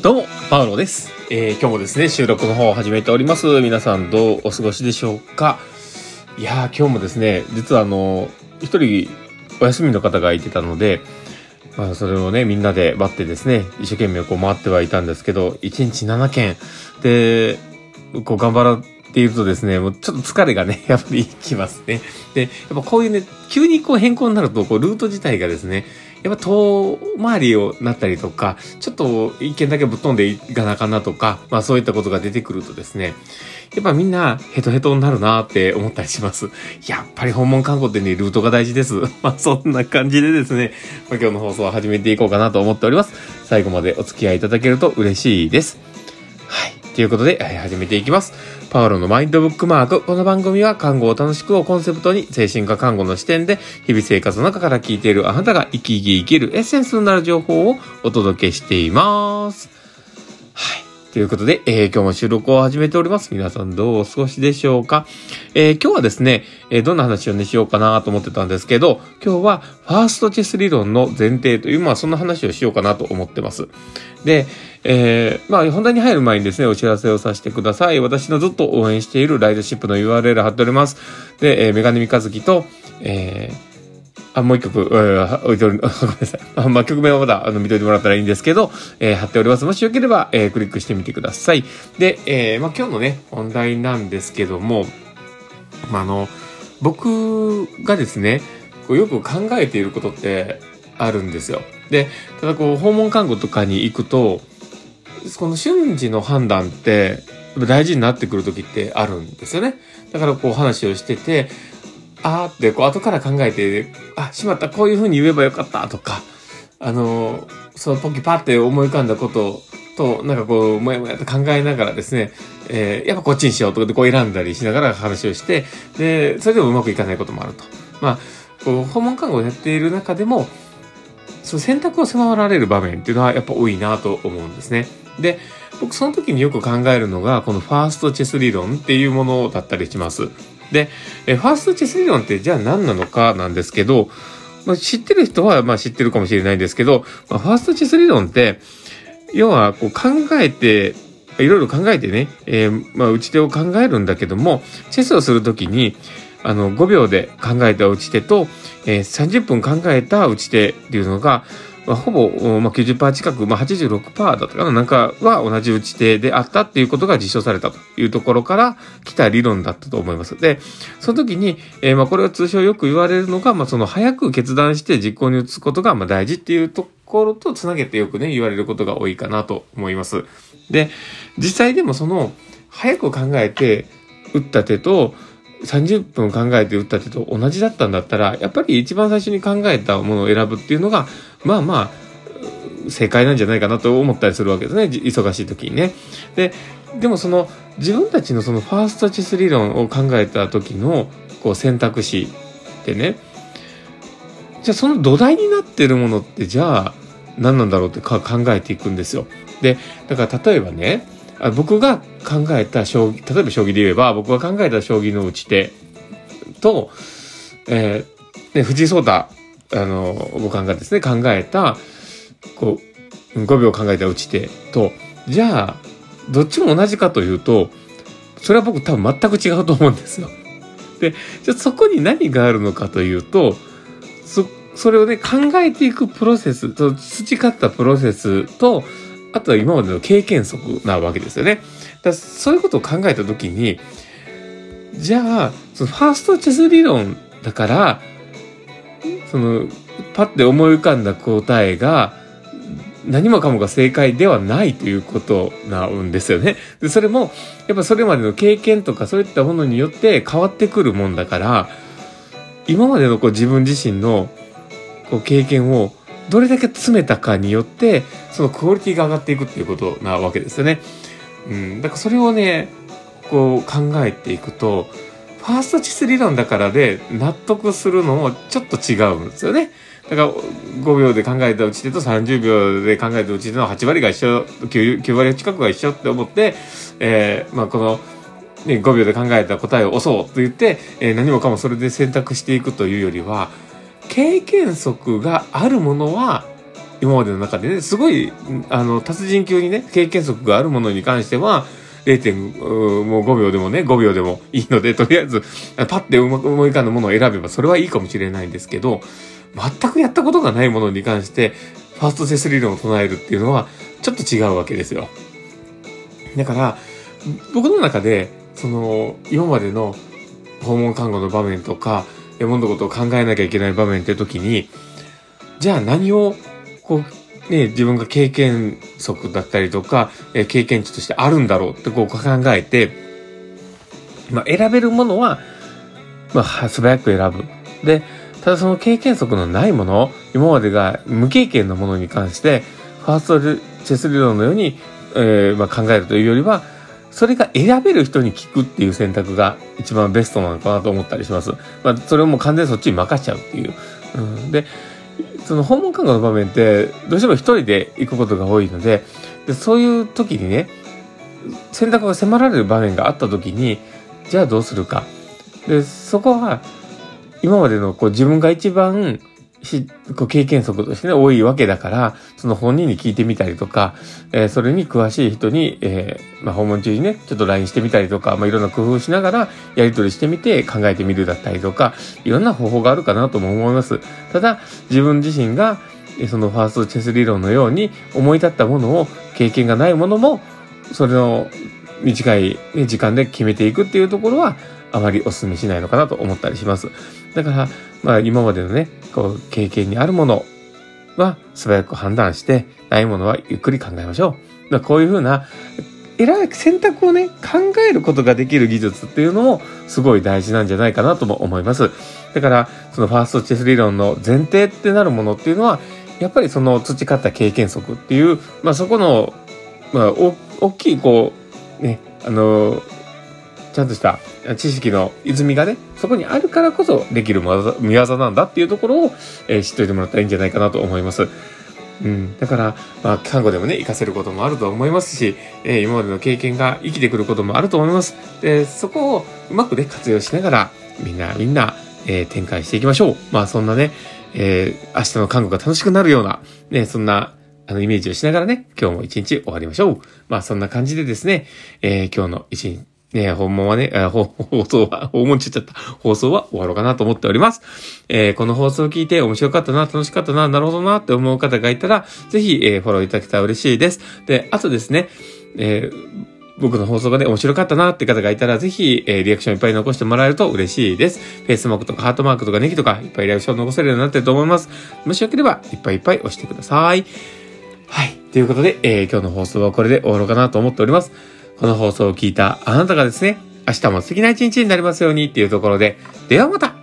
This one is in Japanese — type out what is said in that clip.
どうも、パウロです。えー今日もですね、収録の方を始めております。皆さんどうお過ごしでしょうかいやー、今日もですね、実はあの、一人お休みの方がいてたので、まあ、それをね、みんなで待ってですね、一生懸命こう回ってはいたんですけど、1日7件で、こう頑張らっているとですね、もうちょっと疲れがね、やっぱりきますね。で、やっぱこういうね、急にこう変更になると、こうルート自体がですね、やっぱ遠回りをなったりとか、ちょっと一件だけぶっ飛んでいかなあかんなとか、まあそういったことが出てくるとですね、やっぱみんなヘトヘトになるなって思ったりします。やっぱり訪問看護ってね、ルートが大事です。まあそんな感じでですね、まあ、今日の放送を始めていこうかなと思っております。最後までお付き合いいただけると嬉しいです。ということで、始めていきます。パウロのマインドブックマーク。この番組は看護を楽しくをコンセプトに精神科看護の視点で日々生活の中から聞いているあなたが生き生き生きるエッセンスになる情報をお届けしています。はい。ということで、えー今日も収録を始めております。皆さんどうお過ごしでしょうか、えー今日はですね、えーどんな話をね、しようかなと思ってたんですけど、今日はファーストチェス理論の前提という、まあそんな話をしようかなと思ってます。で、えーまあ本題に入る前にですね、お知らせをさせてください。私のずっと応援しているライドシップの URL 貼っております。で、えーメガネミカズキと、えーあ、もう一曲、えー置いており、ごめんなさい。まあ、曲名はまだ、あの、見といてもらったらいいんですけど、えー貼っております。もしよければ、えークリックしてみてください。で、えーまあ、今日のね、本題なんですけども、まあ、あの、僕がですね、こうよく考えていることってあるんですよ。で、ただこう、訪問看護とかに行くと、この瞬時の判断って、大事になってくる時ってあるんですよね。だからこう話をしてて、あーってこう後から考えて、あ、しまった、こういう風に言えばよかったとか、あの、その時パって思い浮かんだことと、なんかこう、もやもやと考えながらですね、えーやっぱこっちにしようとかでこう選んだりしながら話をして、で、それでもうまくいかないこともあると。まあ、こう、訪問看護をやっている中でも、その選択を迫られる場面っていうのはやっぱ多いなと思うんですね。で、僕その時によく考えるのが、このファーストチェス理論っていうものだったりします。で、えファーストチェス理論ってじゃあ何なのかなんですけど、まあ、知ってる人はまあ知ってるかもしれないんですけど、まあ、ファーストチェス理論って、要はこう考えて、いろいろ考えてね、えーまあ、打ち手を考えるんだけども、チェスをするときに、あの、5秒で考えた打ち手と、えー30分考えた打ち手っていうのが、まあ、ほぼ、まあ、90%近く、まあ、86%だったかななんかは同じ打ち手であったっていうことが実証されたというところから来た理論だったと思います。で、その時に、えーまあ、これは通称よく言われるのが、まあ、その早く決断して実行に移すことが、まあ、大事っていうところとつなげてよくね、言われることが多いかなと思います。で、実際でもその、早く考えて打った手と、30分考えて打った手と同じだったんだったら、やっぱり一番最初に考えたものを選ぶっていうのが、まあまあ、正解なんじゃないかなと思ったりするわけですね。忙しい時にね。で、でもその自分たちのそのファーストチス理論を考えた時のこう選択肢ってね、じゃあその土台になってるものってじゃあ何なんだろうってか考えていくんですよ。で、だから例えばね、僕が考えた将棋、例えば将棋で言えば僕が考えた将棋の打ち手と、えーね、藤井聡太、あの、五冠がですね、考えた、こう、5秒考えた打ち手と、じゃあ、どっちも同じかというと、それは僕多分全く違うと思うんですよ。で、じゃあそこに何があるのかというと、そ、それをね、考えていくプロセスと、培ったプロセスと、あとは今までの経験則なわけですよね。だそういうことを考えたときに、じゃあ、そのファーストチェス理論だから、その、パッて思い浮かんだ答えが、何もかもが正解ではないということなんですよね。で、それも、やっぱそれまでの経験とかそういったものによって変わってくるもんだから、今までのこう自分自身のこう経験をどれだけ詰めたかによって、そのクオリティが上がっていくっていうことなわけですよね。うん。だからそれをね、こう考えていくと、ファーストチス理論だからで納得するのもちょっと違うんですよね。だから5秒で考えた打ち手と30秒で考えた打ち手の8割が一緒、9, 9割近くが一緒って思って、えーまあこの、ね、5秒で考えた答えを押そうと言って、えー何もかもそれで選択していくというよりは、経験則があるものは今までの中でね、すごい、あの、達人級にね、経験則があるものに関しては、0.5秒でもね、5秒でもいいので、とりあえず、パッてうまく思い浮かんだものを選べば、それはいいかもしれないんですけど、全くやったことがないものに関して、ファーストセス理論を唱えるっていうのは、ちょっと違うわけですよ。だから、僕の中で、その、今までの訪問看護の場面とか、物のことを考えなきゃいけない場面って時に、じゃあ何を、こう、ね、自分が経験則だったりとか、え経験値としてあるんだろうってこう考えて、まあ、選べるものは、まあ、素早く選ぶ。で、ただその経験則のないもの、今までが無経験のものに関して、ファーストチェス理論のように、えー、まあ、考えるというよりは、それが選べる人に聞くっていう選択が一番ベストなのかなと思ったりします。まあ、それをもう完全にそっちに任しちゃうっていう。うん、で、その訪問看護の場面って、どうしても一人で行くことが多いので、でそういう時にね、選択が迫られる場面があった時に、じゃあどうするか。で、そこは、今までのこう自分が一番、し経験則としてね、多いわけだから、その本人に聞いてみたりとか、えー、それに詳しい人に、えー、まあ、訪問中にね、ちょっと LINE してみたりとか、まあ、いろんな工夫しながら、やり取りしてみて考えてみるだったりとか、いろんな方法があるかなとも思います。ただ、自分自身が、そのファーストチェス理論のように思い立ったものを、経験がないものも、それの短い、時間で決めていくっていうところは、あまりお勧めしないのかなと思ったりします。だから、まあ今までのね、こう経験にあるものは素早く判断して、ないものはゆっくり考えましょう。だこういうふうな、選選択をね、考えることができる技術っていうのもすごい大事なんじゃないかなとも思います。だから、そのファーストチェス理論の前提ってなるものっていうのは、やっぱりその培った経験則っていう、まあそこの、まあ、大きいこう、ね、あの、ちゃんとした知識の泉がね、そこにあるからこそできる見業なんだっていうところを、えー、知っといてもらったらいいんじゃないかなと思います。うん。だから、まあ、看護でもね、活かせることもあると思いますし、えー、今までの経験が生きてくることもあると思います。で、そこをうまくね、活用しながら、みんな、みんな、えー、展開していきましょう。まあ、そんなね、えー、明日の看護が楽しくなるような、ね、そんな、あの、イメージをしながらね、今日も一日終わりましょう。まあ、そんな感じでですね、えー、今日の一日、ね、訪問はね、放送は、訪問ちゃった。放送は終わろうかなと思っております。えー、この放送を聞いて面白かったな、楽しかったな、なるほどなって思う方がいたら、ぜひ、えー、フォローいただけたら嬉しいです。で、あとですね、えー僕の放送がね、面白かったなって方がいたら、ぜひ、えー、リアクションいっぱい残してもらえると嬉しいです。Facebook とかハートマークとかネギとか、いっぱいリアクション残せるようになってると思います。もしよければ、いっぱいいっぱい押してください。はい。ということで、えー、今日の放送はこれで終わろうかなと思っております。この放送を聞いたあなたがですね、明日も素敵な一日になりますようにっていうところで、ではまた